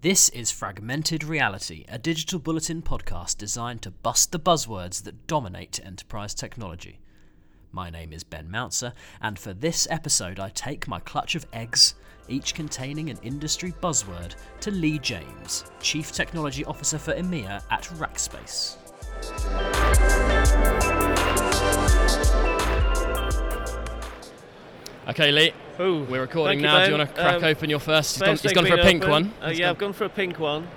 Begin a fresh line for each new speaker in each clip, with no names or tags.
This is Fragmented Reality, a digital bulletin podcast designed to bust the buzzwords that dominate enterprise technology. My name is Ben Mouncer, and for this episode, I take my clutch of eggs, each containing an industry buzzword, to Lee James, Chief Technology Officer for EMEA at Rackspace.
Okay, Lee.
Ooh,
We're recording
thank you,
now. Do you want to crack
Um,
open your first? He's gone,
First
he's gone for a pink
open.
one.
Uh, yeah,
gone-
I've gone for a pink one.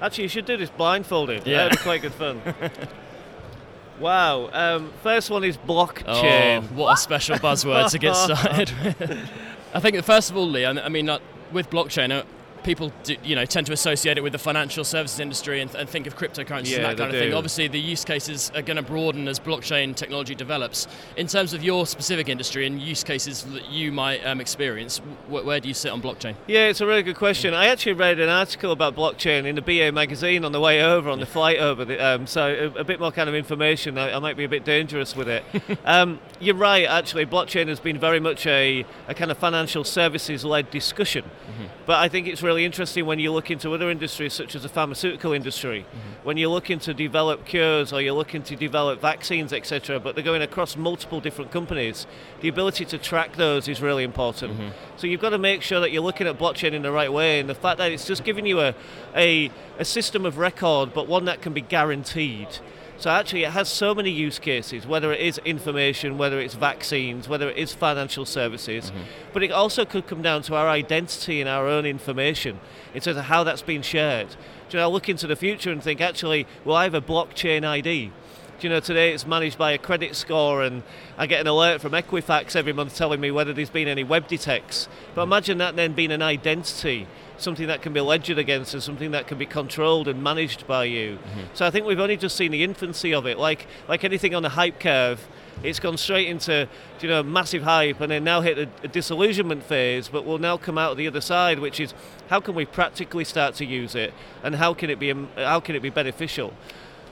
Actually, you should do this blindfolded.
Yeah.
That'd be quite good fun. wow. Um, first one is
Oh,
blockchain.
what a special buzzword to get started with. I think, first of all, Lee, I I mean, uh, with blockchain, uh, people do, you know tend to associate it with the financial services industry and, and think of cryptocurrencies
Yeah,
and that kind of thing. Obviously, the use cases are going to broaden as blockchain technology develops. In terms of your specific industry and use cases that you might um, experience, wh- where do you sit on blockchain?
Yeah, it's a really good question. I actually read an article about blockchain in the BA magazine on the way over, on the flight over. The, um, so a, a bit more kind of information. I, I might be a bit dangerous with it. um, you're right. Actually, blockchain has been very much a, a kind of financial services-led discussion. But I think it's really interesting when you look into other industries, such as the pharmaceutical industry, mm-hmm. when you're looking to develop cures or you're looking to develop vaccines, etc. But they're going across multiple different companies. The ability to track those is really important. Mm-hmm. So you've got to make sure that you're looking at blockchain in the right way, and the fact that it's just giving you a, a, a system of record, but one that can be guaranteed. So actually, it has so many use cases, whether it is information, whether it's vaccines, whether it is financial services, mm-hmm. but it also could come down to our identity and our own information in terms of how that's been shared. Do you know, I look into the future and think, actually, well, I have a blockchain ID. Do you know, today it's managed by a credit score, and I get an alert from Equifax every month telling me whether there's been any web detects. But mm-hmm. imagine that then being an identity, something that can be ledgered against, and something that can be controlled and managed by you. So I think we've only just seen the infancy of it. Like like anything on the hype curve, it's gone straight into you know massive hype, and then now hit a, a disillusionment phase. But we'll now come out the other side, which is how can we practically start to use it, and how can it be um, how can it be beneficial?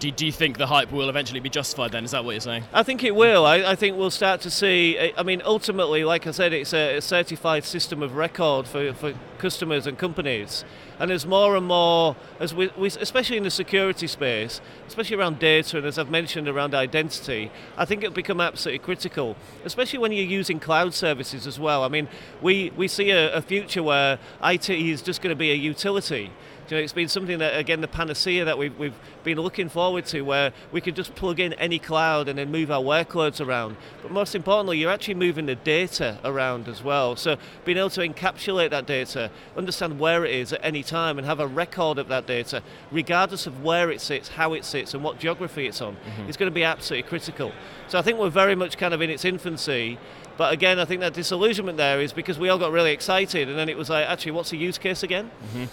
Do, do you think the hype will eventually be justified? Then is that what you're saying?
I think it will. I, I think we'll start to see. I- mean, ultimately, like I said, it's a, a certified system of record for, for customers and companies. And there's more and more, as we, we, especially in the security space, especially around data and as I've mentioned around identity, I think it'll become absolutely critical, especially when you're using cloud services as well. I mean, we, we see a, a future where IT is just going to be a utility. You know, it's been something that, again, the panacea that we've, we've been looking forward to, where we could just plug in any cloud and then move our workloads around. But most importantly, you're actually moving the data around as well. So being able to encapsulate that data, understand where it is at any time, and have a record of that data, regardless of where it sits, how it sits, and what geography it's on, mm-hmm. is going to be absolutely critical. So I think we're very much kind of in its infancy. But again, I think that disillusionment there is because we all got really excited, and then it was like, actually, what's the use case again? Mm-hmm.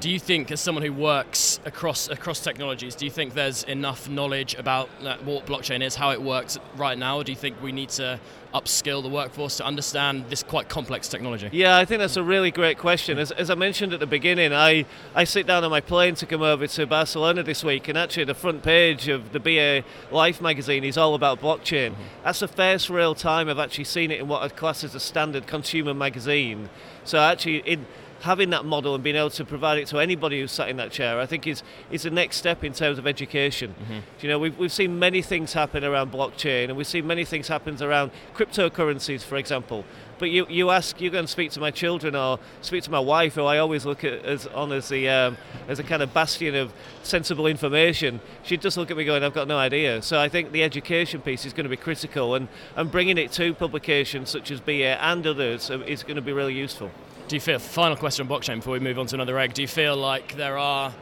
Do you think, as someone who works across across technologies, do you think there's enough knowledge about what blockchain is, how it works right now? Or do you think we need to upskill the workforce to understand this quite complex technology?
Yeah, I think that's a really great question. As, as I mentioned at the beginning, I, I sit down on my plane to come over to Barcelona this week, and actually the front page of the BA Life magazine is all about blockchain. Mm-hmm. That's the first real time I've actually seen it in what I'd class as a standard consumer magazine. So actually, in having that model and being able to provide it to anybody who's sat in that chair, I think is is the next step in terms of education. You know, we've, we've seen many things happen around blockchain, and we've seen many things happen around cryptocurrencies, for example. But you, you ask, you go and speak to my children or speak to my wife, who I always look at as on as the um, as a kind of bastion of sensible information. She'd just look at me going, "I've got no idea." So I think the education piece is going to be critical, and, and bringing it to publications such as BA and others uh, is going to be really useful.
Do you feel, final question on blockchain before we move on to another egg, do you feel like there are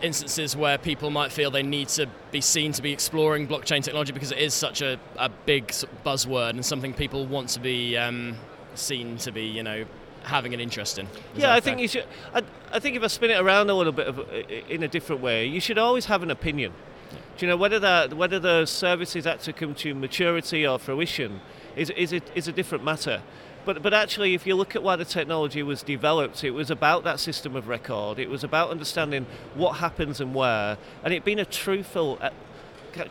instances where people might feel they need to be seen to be exploring blockchain technology because it is such a, a big buzzword and something people want to be um, seen to be, you know, having an interest in? Is
yeah, I
fair?
think you should. I, I think if I spin it around a little bit of, in a different way, you should always have an opinion. Do you know whether that whether those services actually come to maturity or fruition is is a, is a different matter. But but actually, if you look at why the technology was developed, it was about that system of record. It was about understanding what happens and where, and it being a truthful. Uh,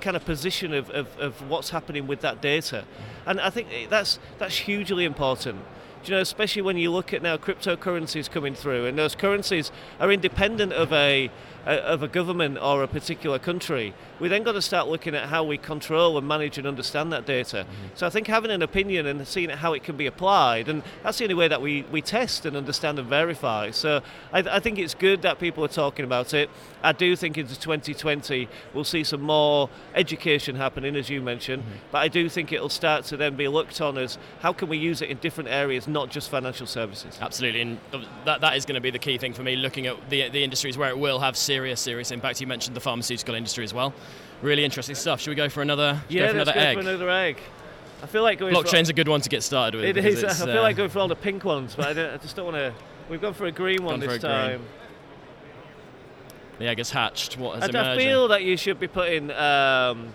kind of position of, of, of what's happening with that data, and I think that's that's hugely important. You know, especially when you look at now cryptocurrencies coming through, and those currencies are independent of a of a government or a particular country, we then got to start looking at how we control and manage and understand that data. Mm-hmm. So I think having an opinion and seeing how it can be applied, and that's the only way that we, we test and understand and verify. So I, I think it's good that people are talking about it. I do think into 2020 we'll see some more education happening, as you mentioned, mm-hmm. but I do think it'll start to then be looked on as how can we use it in different areas, not just financial services.
Absolutely, and that, that is going to be the key thing for me, looking at the, the industries where it will have serious, serious serious impact. You mentioned the pharmaceutical industry as well. Really interesting stuff. Should we go for another?
Yeah,
go for
let's
another
go
egg?
for another egg. I feel like going
blockchain's
for,
a good one to get started with.
It is. I feel
uh,
like going for all the pink ones, but I, I just don't want to. We've gone for a green one this time. Green.
The egg is hatched. What has
and I feel that you should be putting um,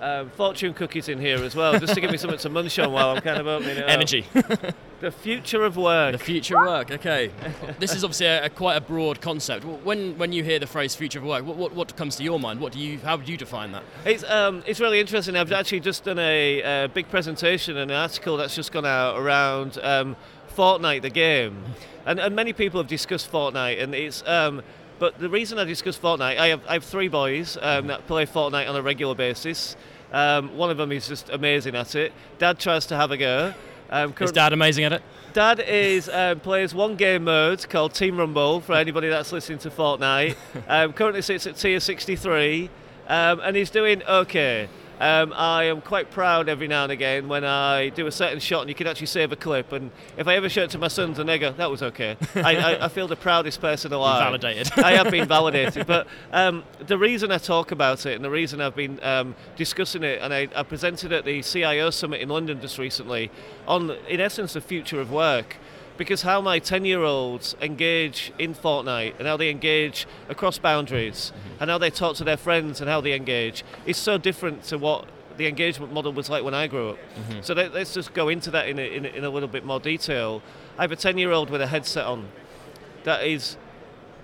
um, fortune cookies in here as well, just to give me something to munch on while I'm kind of opening it
Energy.
the future of work.
The future of work. Okay. this is obviously a, a, quite a broad concept. When when you hear the phrase future of work, what, what, what comes to your mind? What do you? How would you define that?
It's um, it's really interesting. I've actually just done a, a big presentation, and an article that's just gone out around um, Fortnite, the game, and, and many people have discussed Fortnite, and it's. Um, but the reason I discuss Fortnite, I have, I have three boys um, that play Fortnite on a regular basis. Um, one of them is just amazing at it. Dad tries to have a go.
Um, is Dad amazing at it?
Dad is um, plays one game mode called Team Rumble for anybody that's listening to Fortnite. Um, currently sits at tier 63, um, and he's doing okay. Um, I am quite proud every now and again when I do a certain shot and you can actually save a clip. And if I ever show it to my sons and they go, that was okay, I, I, I, feel the proudest person alive.
Validated.
I have been validated. But um, the reason I talk about it and the reason I've been um, discussing it, and I, I presented at the CIO Summit in London just recently on, in essence, the future of work because how my 10 year olds engage in Fortnite and how they engage across boundaries mm-hmm. and how they talk to their friends and how they engage is so different to what the engagement model was like when I grew up. Mm-hmm. So let, us just go into that in a, in, a, in a little bit more detail. I have a 10 year old with a headset on that is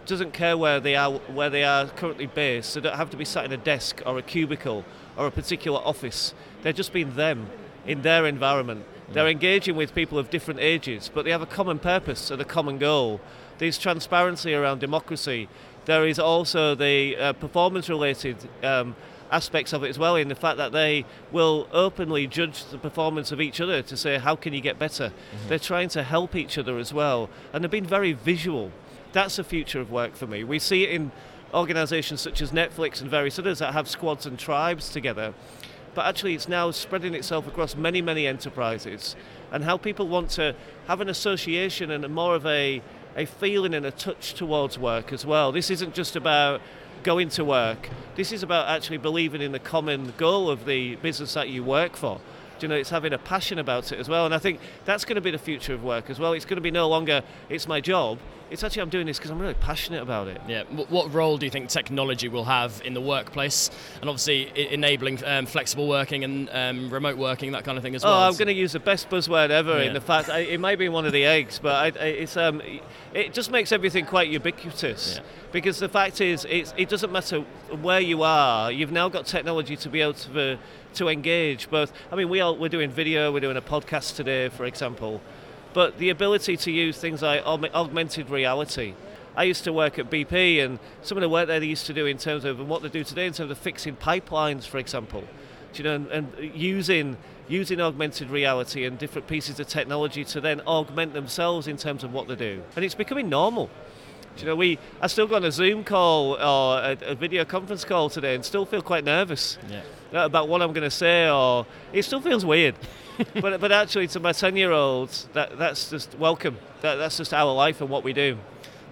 doesn't care where they are where they are currently based. They don't have to be sat in a desk or a cubicle or a particular office. They're just being them in their environment. They're engaging with people of different ages, but they have a common purpose and a common goal. There's transparency around democracy. There is also the uh, performance related um, aspects of it as well, in the fact that they will openly judge the performance of each other to say, how can you get better? Mm-hmm. They're trying to help each other as well, and they've been very visual. That's the future of work for me. We see it in organisations such as Netflix and various others that have squads and tribes together but actually it's now spreading itself across many, many enterprises. And how people want to have an association and a more of a, a feeling and a touch towards work as well. This isn't just about going to work, this is about actually believing in the common goal of the business that you work for you know, it's having a passion about it as well. And I think that's going to be the future of work as well. It's going to be no longer it's my job. It's actually I'm doing this because I'm really passionate about it.
Yeah. What role do you think technology will have in the workplace, and obviously enabling um, flexible working and um, remote working, that kind of thing as
oh,
well?
Oh, I'm going to use the best buzzword ever yeah. in the fact I, it might be one of the eggs, but I, it's um, it just makes everything quite ubiquitous. Yeah. Because the fact is, it doesn't matter where you are. You've now got technology to be able to to engage both. I mean, we are, we're doing video, we're doing a podcast today, for example, but the ability to use things like augmented reality. I used to work at BP, and some of the work they used to do in terms of and what they do today in terms of fixing pipelines, for example, you know, and, and using using augmented reality and different pieces of technology to then augment themselves in terms of what they do, and it's becoming normal. You know, we I still got a Zoom call or a, a, video conference call today, and still feel quite nervous. Yeah uh, about what I'm going to say, or it still feels weird. but but actually, to my ten year olds, that that's just welcome. That, that's just our life and what we do.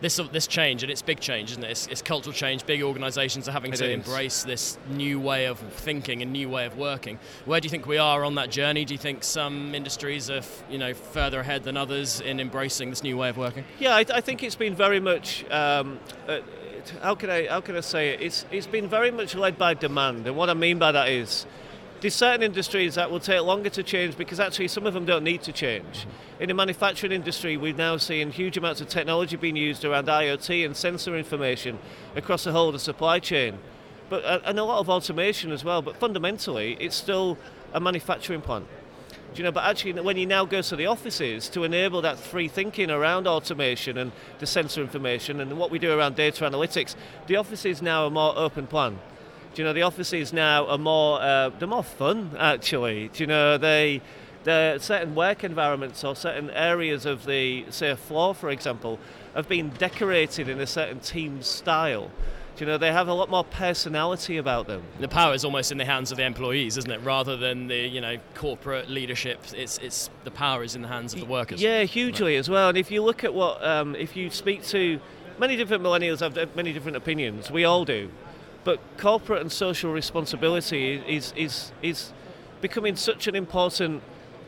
This this change and it's big change, isn't it? It's, it's cultural change. Big organisations are having it to is. embrace this new way of thinking and new way of working. Where do you think we are on that journey? Do you think some industries are you know further ahead than others in embracing this new way of working?
Yeah, I, I think it's been very much. Um, uh, how can I how can I say it? It's it's been very much led by demand, and what I mean by that is there's certain industries that will take longer to change because actually some of them don't need to change. In the manufacturing industry, we're now seeing huge amounts of technology being used around IoT and sensor information across the whole of the supply chain, but uh, and a lot of automation as well. But fundamentally, it's still a manufacturing plant. Do you know, but actually, when you now go to the offices to enable that free thinking around automation and the sensor information and what we do around data analytics, the offices now are more open plan. Do you know, the offices now are more uh, they're more fun actually. Do you know, they the certain work environments or certain areas of the say a floor, for example, have been decorated in a certain team style. Do you know, they have a lot more personality about them.
The power is almost in the hands of the employees, isn't it? Rather than the you know corporate leadership, it's it's the power is in the hands of the workers.
Yeah, hugely right. as well. And if you look at what, um, if you speak to many different millennials, have many different opinions. We all do, but corporate and social responsibility is is is becoming such an important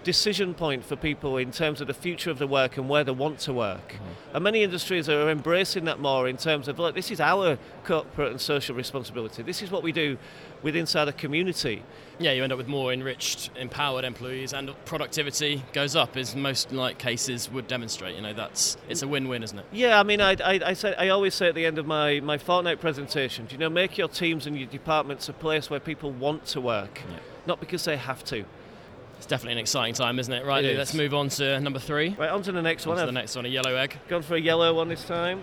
decision point for people in terms of the future of the work and where they want to work. Mm-hmm. And many industries are embracing that more in terms of, look, this is our corporate and social responsibility. This is what we do with inside a community.
Yeah, you end up with more enriched, empowered employees, and productivity goes up, as most like cases would demonstrate. You know, that's it's a win-win, isn't it?
Yeah, I mean, I, I, I, say, I always say at the end of my, my Fortnite presentation, do you know, make your teams and your departments a place where people want to work, yeah. not because they have to.
It's definitely an exciting time, isn't it? Right, it let's move on to number three.
Right, on to the next on one.
To the next one, a yellow egg.
Gone for a yellow one this time.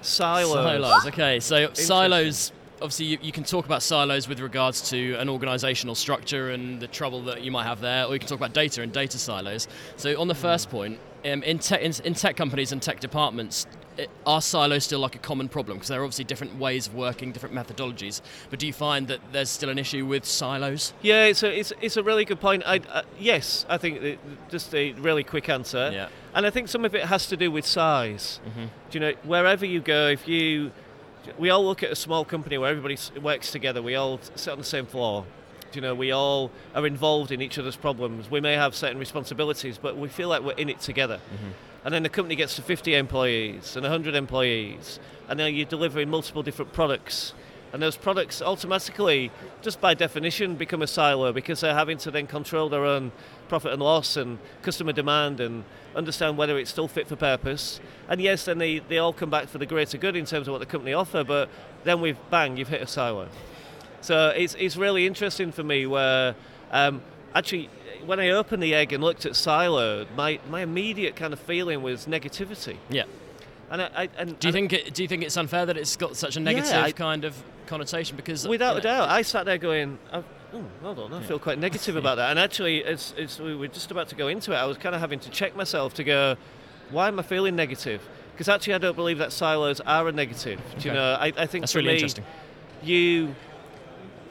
Silos.
Silos. Okay, so silos. Obviously, you, you, can talk about silos with regards to an organisational structure and the trouble that you might have there, or you can talk about data and data silos. So, on the first point, um, in, te- in, in, tech companies and tech departments, it, are silos still like a common problem? Because there are obviously different ways of working, different methodologies. But do you find that there's still an issue with silos?
Yeah, it's a, it's, it's a really good point. I, uh, yes, I think just a really quick answer.
Yeah.
And I think some of it has to do with size. Mm-hmm. Do you know, wherever you go, if you, we all look at a small company where everybody works together, we all sit on the same floor. You know, we all are involved in each other's problems. We may have certain responsibilities, but we feel like we're in it together. Mm-hmm. And then the company gets to 50 employees and 100 employees, and then you're delivering multiple different products. And those products automatically, just by definition, become a silo because they're having to then control their own profit and loss and customer demand and understand whether it's still fit for purpose. And yes, then they, they all come back for the greater good in terms of what the company offer, but then we've bang, you've hit a silo. So it's, it's really interesting for me where um, actually when I opened the egg and looked at Silo, my, my immediate kind of feeling was negativity.
Yeah.
And, I, I and
do you think it, do you think it's unfair that it's got such a negative yeah, I, kind of connotation? Because
without you know, a doubt, I sat there going, oh, hold on, I yeah. feel quite negative about that. And actually, it's, it's, we were just about to go into it. I was kind of having to check myself to go, why am I feeling negative? Because actually, I don't believe that silos are a negative. Okay. Do you know, I, I think
that's really
me,
interesting.
You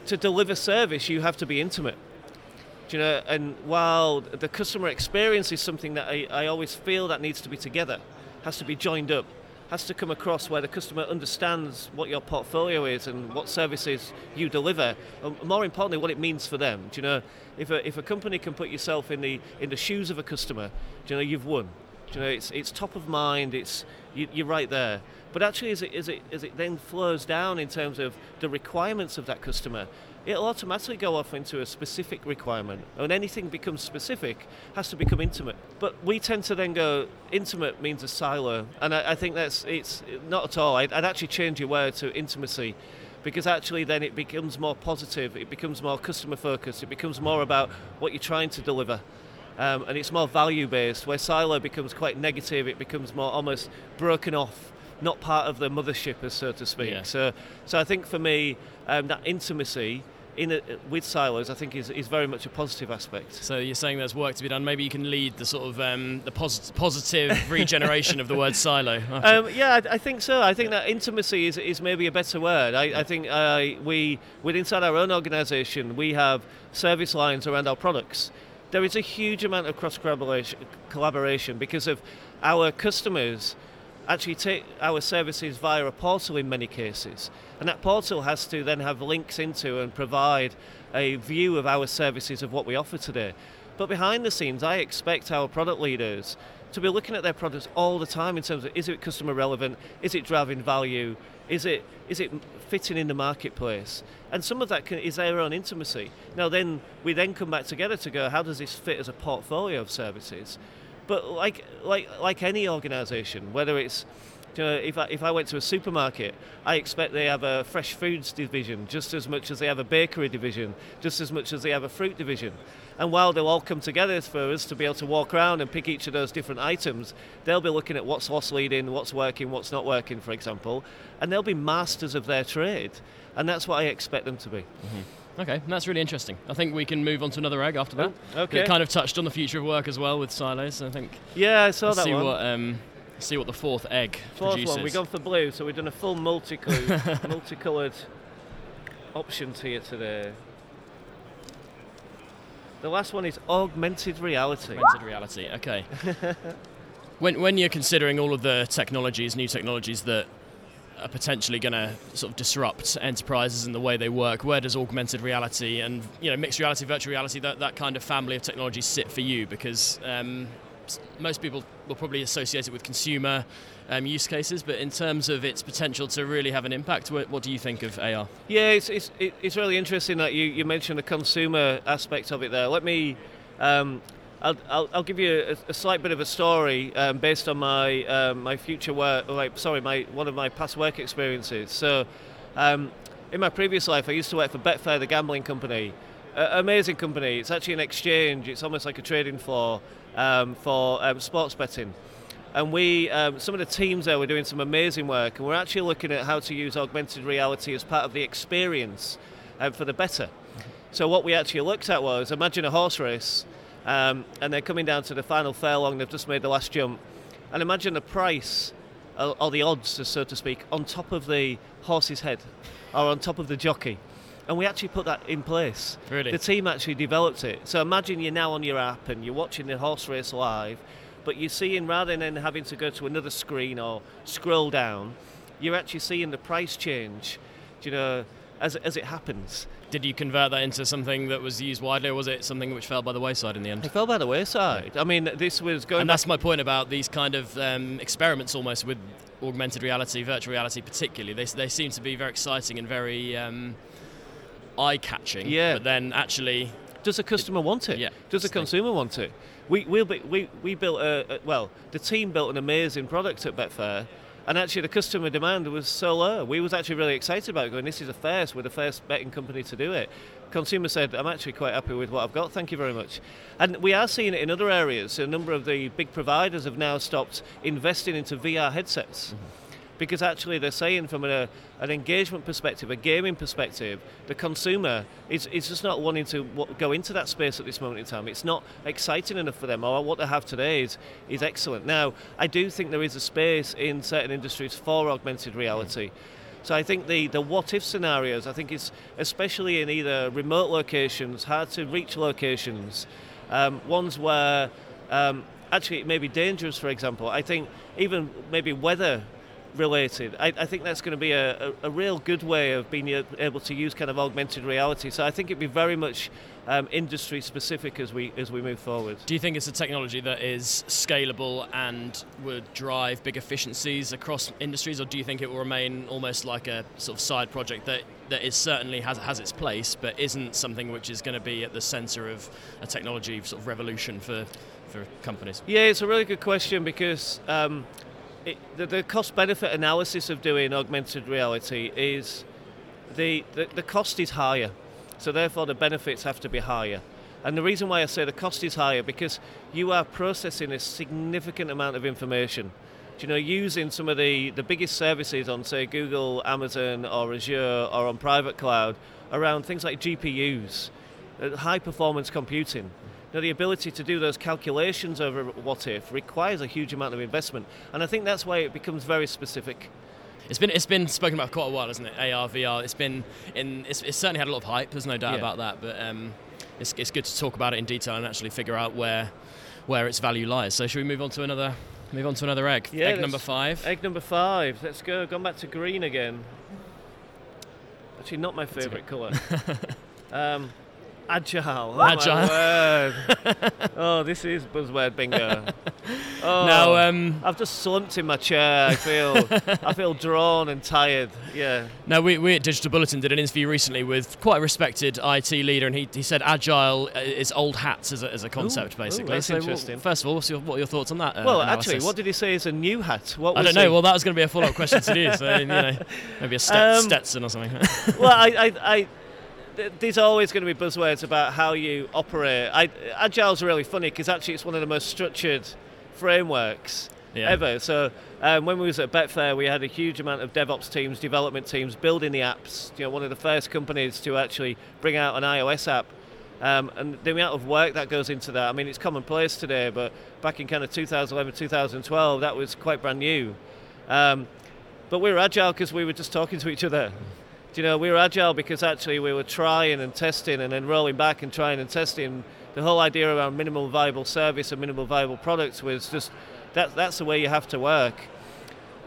to deliver service, you have to be intimate. Do you know, and while the customer experience is something that I, I always feel that needs to be together, has to be joined up, has to come across where the customer understands what your portfolio is and what services you deliver. And more importantly, what it means for them. Do you know, if a, if a company can put yourself in the in the shoes of a customer, do you know, you've won. Do you know, it's it's top of mind. It's you, you're right there. But actually, as it, as, it, as it then flows down in terms of the requirements of that customer, it'll automatically go off into a specific requirement. And anything becomes specific has to become intimate. But we tend to then go, intimate means a silo. And I, I think that's, it's not at all. I'd, I'd actually change your word to intimacy because actually then it becomes more positive, it becomes more customer focused, it becomes more about what you're trying to deliver. Um, and it's more value based, where silo becomes quite negative, it becomes more almost broken off not part of the mothership, as so to speak. Yeah. So, so I think for me, um, that intimacy in a, with silos, I think is, is very much a positive aspect.
So you're saying there's work to be done. Maybe you can lead the sort of um, the posit- positive regeneration of the word silo.
Um, yeah, I, I, think so. I think that intimacy is, is maybe a better word. I, yeah. I think uh, we, within inside our own organisation, we have service lines around our products. There is a huge amount of cross collaboration because of our customers actually take our services via a portal in many cases. And that portal has to then have links into and provide a view of our services of what we offer today. But behind the scenes, I expect our product leaders to be looking at their products all the time in terms of is it customer relevant, is it driving value, is it is it fitting in the marketplace, and some of that can, is their own intimacy. Now, then we then come back together to go, how does this fit as a portfolio of services? But like like like any organisation, whether it's you know, if I, if I went to a supermarket, I expect they have a fresh foods division just as much as they have a bakery division, just as much as they have a fruit division. And while they'll all come together for us to be able to walk around and pick each of those different items, they'll be looking at what's loss leading, what's working, what's not working, for example, and they'll be masters of their trade. And that's what I expect them to be. Mm-hmm.
Okay, that's really interesting. I think we can move on to another egg after that.
Oh, okay.
It kind of touched on the future of work as well with silos. I think.
Yeah, I saw that
see
one.
what um, see what the fourth egg
Fourth
produces.
one, we've gone for blue, so we've done a full multicoloured, multicoloured options here today. The last one is augmented reality.
Augmented reality. Okay. when when you're considering all of the technologies, new technologies that are potentially going to sort of disrupt enterprises and the way they work, where does augmented reality and you know mixed reality, virtual reality, that, that kind of family of technologies sit for you? Because um, most people will probably associate it with consumer um, use cases, but in terms of its potential to really have an impact, what, what do you think of AR?
Yeah, it's, it's, it's really interesting that you, you mentioned the consumer aspect of it there. Let me, um, I'll, I'll, I'll give you a, a slight bit of a story um, based on my um, my future work, like sorry, my one of my past work experiences. So, um, in my previous life, I used to work for Betfair, the gambling company. A- amazing company. It's actually an exchange. It's almost like a trading floor um, for um, sports betting and we um, some of the teams there were doing some amazing work and we're actually looking at how to use augmented reality as part of the experience for the better so what we actually looked at was imagine a horse race um, and they're coming down to the final furlong. They've just made the last jump. And imagine the price or, or the odds so to speak on top of the horse's head or on top of the jockey. And we actually put that in place.
Really?
the team actually developed it. So imagine you're now on your app and you're watching the horse race live, but you're seeing rather than having to go to another screen or scroll down, you're actually seeing the price change, you know, as, as it happens.
Did you convert that into something that was used widely, or was it something which fell by the wayside in the end?
It fell by the wayside. I mean, this was going
and that's my point about these kind of um, experiments almost with augmented reality, virtual reality particularly. They, they seem to be very exciting and very um, eye-catching.
Yeah.
But then actually,
Does a customer want it?
Yeah,
Does
a the thing.
consumer want it? We we'll be, we we built a, a well, the team built an amazing product at Betfair, and actually the customer demand was so low. We was actually really excited about it, going. This is a first. We're the first betting company to do it. Consumer said, "I'm actually quite happy with what I've got. Thank you very much." And we are seeing it in other areas. A number of the big providers have now stopped investing into VR headsets mm-hmm. Because actually they're saying from a, an engagement perspective, a gaming perspective, the consumer is, is just not wanting to w- go into that space at this moment in time. It's not exciting enough for them, or what they have today is, is excellent. Now, I do think there is a space in certain industries for augmented reality. So I think the, the what if scenarios, I think it's especially in either remote locations, hard to reach locations, um, ones where um, actually it may be dangerous, for example. I think even maybe weather related. I, I think that's going to be a, a, a real good way of being able to use kind of augmented reality. So I think it'd be very much um, industry specific as we as we move forward.
do you think it's a technology that is scalable and would drive big efficiencies across industries, or do you think it will remain almost like a sort of side project that that is certainly has has its place, but isn't something which is going to be at the centre of a technology sort of revolution for for companies?
Yeah, it's a really good question because um, it, the, the cost benefit analysis of doing augmented reality is the, the, the cost is higher, so therefore the benefits have to be higher. And the reason why I say the cost is higher because you are processing a significant amount of information. Do You know, using some of the, the biggest services on, say, Google, Amazon, or Azure, or on private cloud around things like GPUs, uh, high performance computing. Now, the ability to do those calculations over what if requires a huge amount of investment, and I think that's why it becomes very specific.
It's been it's been spoken about for quite a while, hasn't it? AR, VR. It's been in. It's, it's certainly had a lot of hype. There's no doubt
Yeah.
about that. But um, it's, it's good to talk about it in detail and actually figure out where where its value lies. So should we move on to another move on to another egg?
Yeah,
egg number five.
Egg number five. Let's go. Gone back to green again. Actually, not my favourite colour. um, Agile. Oh
Agile.
word. oh, this is buzzword bingo. Oh,
Now, um,
I've just slumped in my chair. I feel, I feel drawn and tired. Yeah.
Now, we, we at Digital Bulletin did an interview recently with quite a respected IT leader, and he, he said agile uh, is old hats as a, as a concept,
ooh,
basically.
that's
so, well,
interesting.
first of all, what's your, what are your thoughts on that? uh,
well,
analysis?
actually, what did he say is a new hat? What
I don't know. Well, that was going to be a follow-up question to you. So, you know, maybe a Stet-
Um,
Stetson or something.
well, I, I, I there's always going to be buzzwords about how you operate. I, Agile's really funny because actually it's one of the most structured frameworks
Yeah.
ever. So um, when we was at Betfair, we had a huge amount of DevOps teams, development teams building the apps. You know, one of the first companies to actually bring out an iOS app. Um, and the amount of work that goes into that, I mean, it's commonplace today, but back in kind of 2011, 2012, that was quite brand new. Um, but we were agile because we were just talking to each other. You know, we were agile because actually we were trying and testing and then rolling back and trying and testing. The whole idea around minimal viable service and minimal viable products was just that, that's the way you have to work.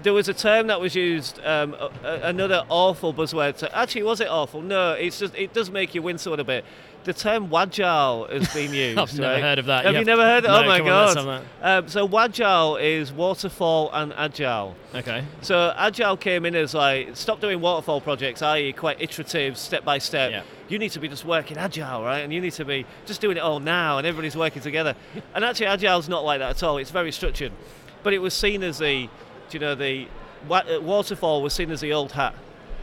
There was a term that was used, um, another awful buzzword. To, actually, was it awful? No, it's just it does make you wince a little bit. The term wagile has been used.
I've never
right?
heard of that.
Have
You
you never heard?
Of, no,
oh my
come on,
god! Um, so wagile is waterfall and agile.
okay.
So agile came in as like stop doing waterfall projects, i.e., quite iterative, step by step.
Yeah.
You need to be just working agile, right? And you need to be just doing it all now, and everybody's working together. and actually, agile's not like that at all. It's very structured, but it was seen as the, you know, the uh, waterfall was seen as the old hat.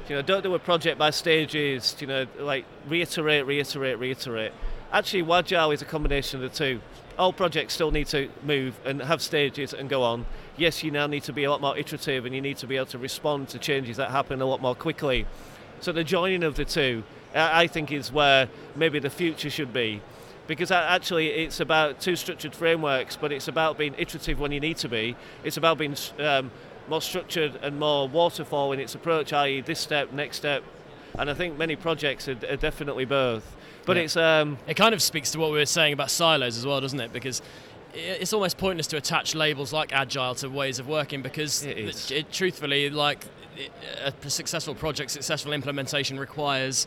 You know, don't do a project by stages. You know, like reiterate, reiterate, reiterate. Actually, agile is a combination of the two. All projects still need to move and have stages and go on. Yes, you now need to be a lot more iterative and you need to be able to respond to changes that happen a lot more quickly. So the joining of the two, I I think, is where maybe the future should be. Because actually, it's about two structured frameworks, but it's about being iterative when you need to be. It's about being um, more structured and more waterfall in its approach, i.e., this step, next step. And I think many projects are, are definitely both. But
Yeah.
it's um,
It kind of speaks to what we were saying about silos as well, doesn't it? Because it's almost pointless to attach labels like agile to ways of working because,
It
it, truthfully, like a successful project, successful implementation requires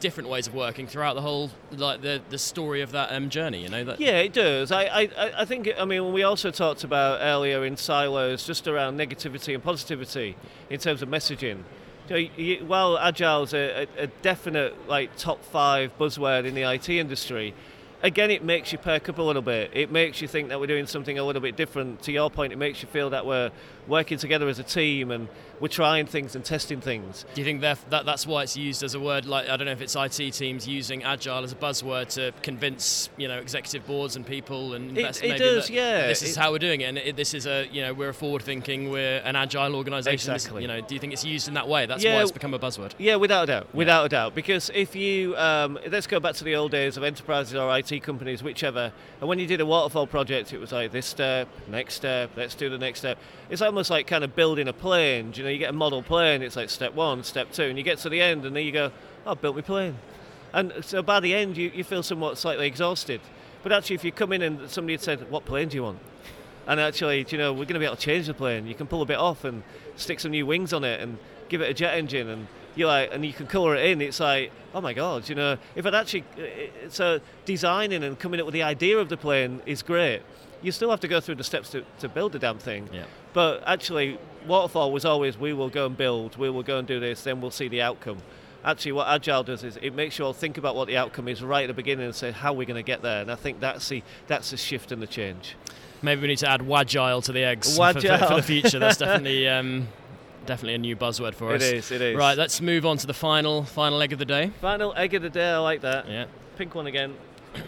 different ways of working throughout the whole like the the story of that um, journey. You know that.
Yeah, it does. I, I, I- think, I mean, we also talked about earlier in silos just around negativity and positivity in terms of messaging. So, you, while agile's a, a, a definite like top five buzzword in the IT industry, again, it makes you perk up a little bit. It makes you think that we're doing something a little bit different. To your point, it makes you feel that we're working together as a team and we're trying things and testing things.
Do you think that, that that's why it's used as a word? Like I don't know if it's IT teams using agile as a buzzword to convince you know executive boards and people and
It-
invest-
it
maybe
does,
that
yeah.
This is
It-
how we're doing it, and it, this is a you know we're a forward-thinking, we're an agile organisation. This-
Exactly.
you know, do you think it's used in that way? That's
Yeah.
why it's become a buzzword.
Yeah, without a doubt, without a doubt. Because if you, um, let's go back to the old days of enterprises or IT companies, whichever. And when you did a waterfall project, it was like this step, next step, let's do the next step. It's almost like kind of building a plane. You know, you get a model plane. It's like step one, step two, and you get to the end, and then you go, "Oh, I built my plane." And so by the end, you, you feel somewhat slightly exhausted. But actually, if you come in and somebody had said, "What plane do you want?" And actually, do you know, we're going to be able to change the plane. You can pull a bit off and stick some new wings on it and give it a jet engine, and you like, and you can colour it in. It's like, oh my god, you know, if I'd actually, uh, so designing and coming up with the idea of the plane is great. You still have to go through the steps to, to build the damn thing.
Yeah.
But actually, waterfall was always we will go and build, we will go and do this, then we'll see the outcome. Actually, what agile does is it makes you all think about what the outcome is right at the beginning and say how we're going to get there. And I think that's the that's the shift and the change.
Maybe we need to add wagile to the eggs for, for, for the future. That's definitely um, definitely a new buzzword for
It
us.
is, it is.
Right, let's move on to the final final leg of the day.
Final egg of the day. I like that.
Yeah,
Pink one again.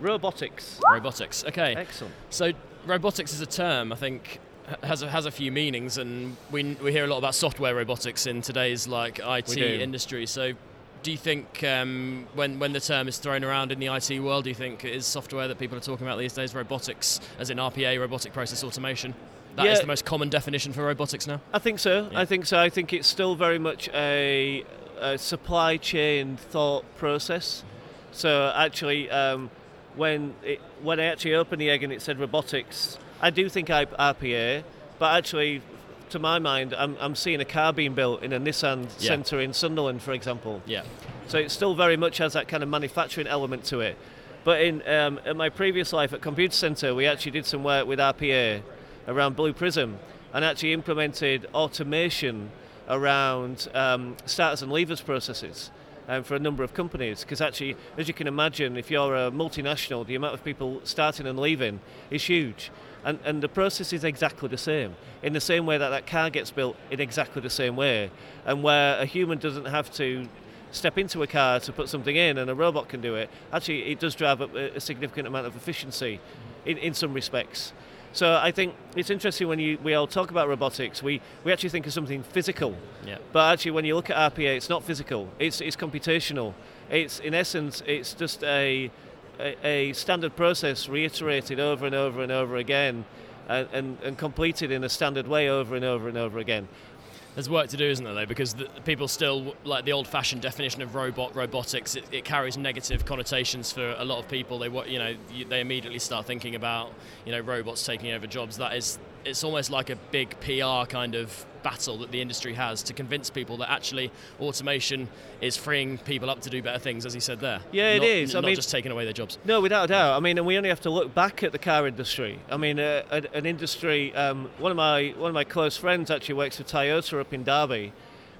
Robotics.
robotics. Okay.
Excellent.
So robotics is a term I think has a, has a few meanings, and we we hear a lot about software robotics in today's like IT industry. So. Do you think um, when when the term is thrown around in the IT world, do you think it is software that people are talking about these days, robotics, as in RPA, robotic process automation? That is
Yeah.
the most common definition for robotics now.
I think so.
Yeah.
I think so. I think it's still very much a, a supply chain thought process. So actually, um, when it, when I actually opened the egg and it said robotics, I do think I, RPA, but actually, to my mind, I'm, I'm seeing a car being built in a Nissan
Yeah.
centre in Sunderland, for example.
Yeah.
So it still very much has that kind of manufacturing element to it. But in, um, in my previous life at Computacenter, we actually did some work with RPA around Blue Prism and actually implemented automation around um, starters and leavers processes um, for a number of companies. Because actually, as you can imagine, if you're a multinational, the amount of people starting and leaving is huge. And, and the process is exactly the same. In the same way that that car gets built in exactly the same way. And where a human doesn't have to step into a car to put something in and a robot can do it, actually it does drive up a, a significant amount of efficiency in, in some respects. So uh, I think it's interesting when you, we all talk about robotics, we, we actually think of something physical.
Yeah.
But actually when you look at RPA, it's not physical, it's, it's computational. It's, in essence, it's just a, a, a standard process reiterated over and over and over again and, and, and completed in a standard way over and over and over again.
There's work to do, isn't there, though? Because the, people still like the old-fashioned definition of robot robotics. It, it carries negative connotations for a lot of people. They, you know, they immediately start thinking about, you know, robots taking over jobs. That is, it's almost like a big PR kind of battle that the industry has to convince people that actually automation is freeing people up to do better things, as he said there.
Yeah, it
not,
is. I
Not
mean-
just taking away their jobs.
No, without a doubt. I mean, and we only have to look back at the car industry. I mean, uh, an, an industry. Um, one of my one of my close friends actually works for Toyota up in Derby,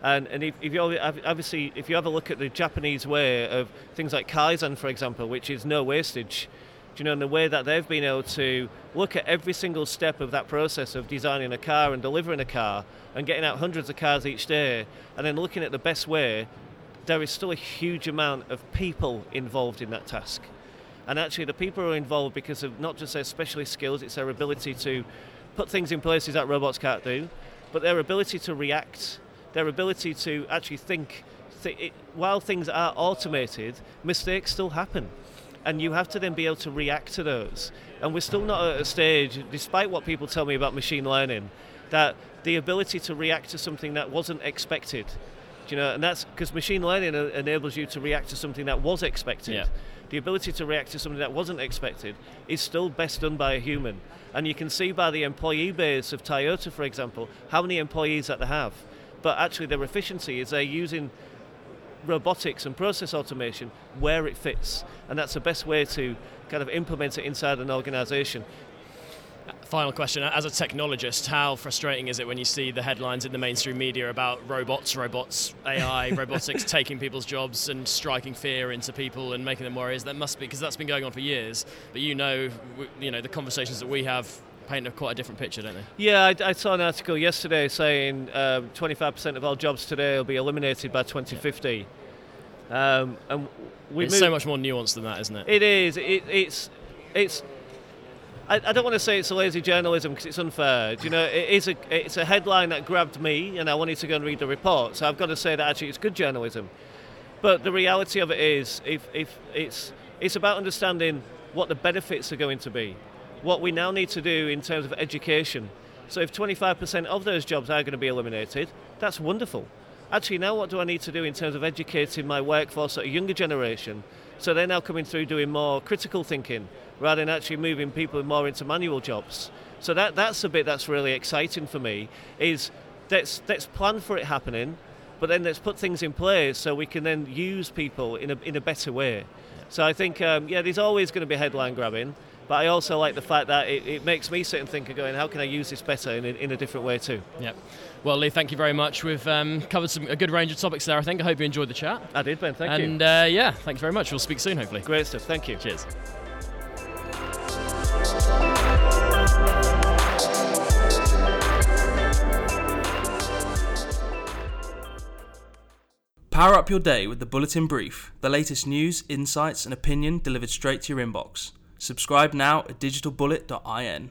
and and if, if you obviously if you have a look at the Japanese way of things like kaizen, for example, which is no wastage. You know, in the way that they've been able to look at every single step of that process of designing a car and delivering a car and getting out hundreds of cars each day, and then looking at the best way, there is still a huge amount of people involved in that task. And actually, the people are involved because of not just their specialist skills, it's their ability to put things in places that robots can't do, but their ability to react, their ability to actually think. Th- it, while things are automated, mistakes still happen. And you have to then be able to react to those. And we're still not at a stage, despite what people tell me about machine learning, that the ability to react to something that wasn't expected. Do you know, and that's because machine learning enables you to react to something that was expected.
Yeah.
The ability to react to something that wasn't expected is still best done by a human. And you can see by the employee base of Toyota, for example, how many employees that they have. But actually, their efficiency is they're using robotics and process automation where it fits. And that's the best way to kind of implement it inside an organization.
Final question. As a technologist, how frustrating is it when you see the headlines in the mainstream media about robots, robots, AI, robotics taking people's jobs and striking fear into people and making them warriors? That must be because that's been going on for years. But you know, you know, the conversations that we have paint a quite a different picture, don't they?
Yeah, I, I saw an article yesterday saying um, 25% of all jobs today will be eliminated by 2050. Um, and we
it's
move-
so much more nuanced than that, isn't it?
It is. It, it's. It's. I, I don't want to say it's a lazy journalism because it's unfair. Do you know, it is a. It's a headline that grabbed me, and I wanted to go and read the report. So I've got to say that actually it's good journalism. But the reality of it is, if if it's it's about understanding what the benefits are going to be, what we now need to do in terms of education. So if 25% of those jobs are going to be eliminated, that's wonderful. Actually, now what do I need to do in terms of educating my workforce at a younger generation? So they're now coming through doing more critical thinking rather than actually moving people more into manual jobs. So that that's the bit that's really exciting for me. Is let's let's plan for it happening, but then let's put things in place so we can then use people in a in a better way. So I think um, yeah, there's always going to be headline grabbing, but I also like the fact that it, it makes me sit and think of going, how can I use this better in a, in a different way too?
Yep. Well, Lee, thank you very much. We've um, covered some a good range of topics there. I think. I hope you enjoyed the chat.
I did, Ben. Thank
and
you.
uh, yeah, thanks very much. We'll speak soon, hopefully.
Great stuff. Thank you.
Cheers.
Power up your day with the Bulletin Brief, the latest news, insights, and opinion delivered straight to your inbox. Subscribe now at digitalbullet.in.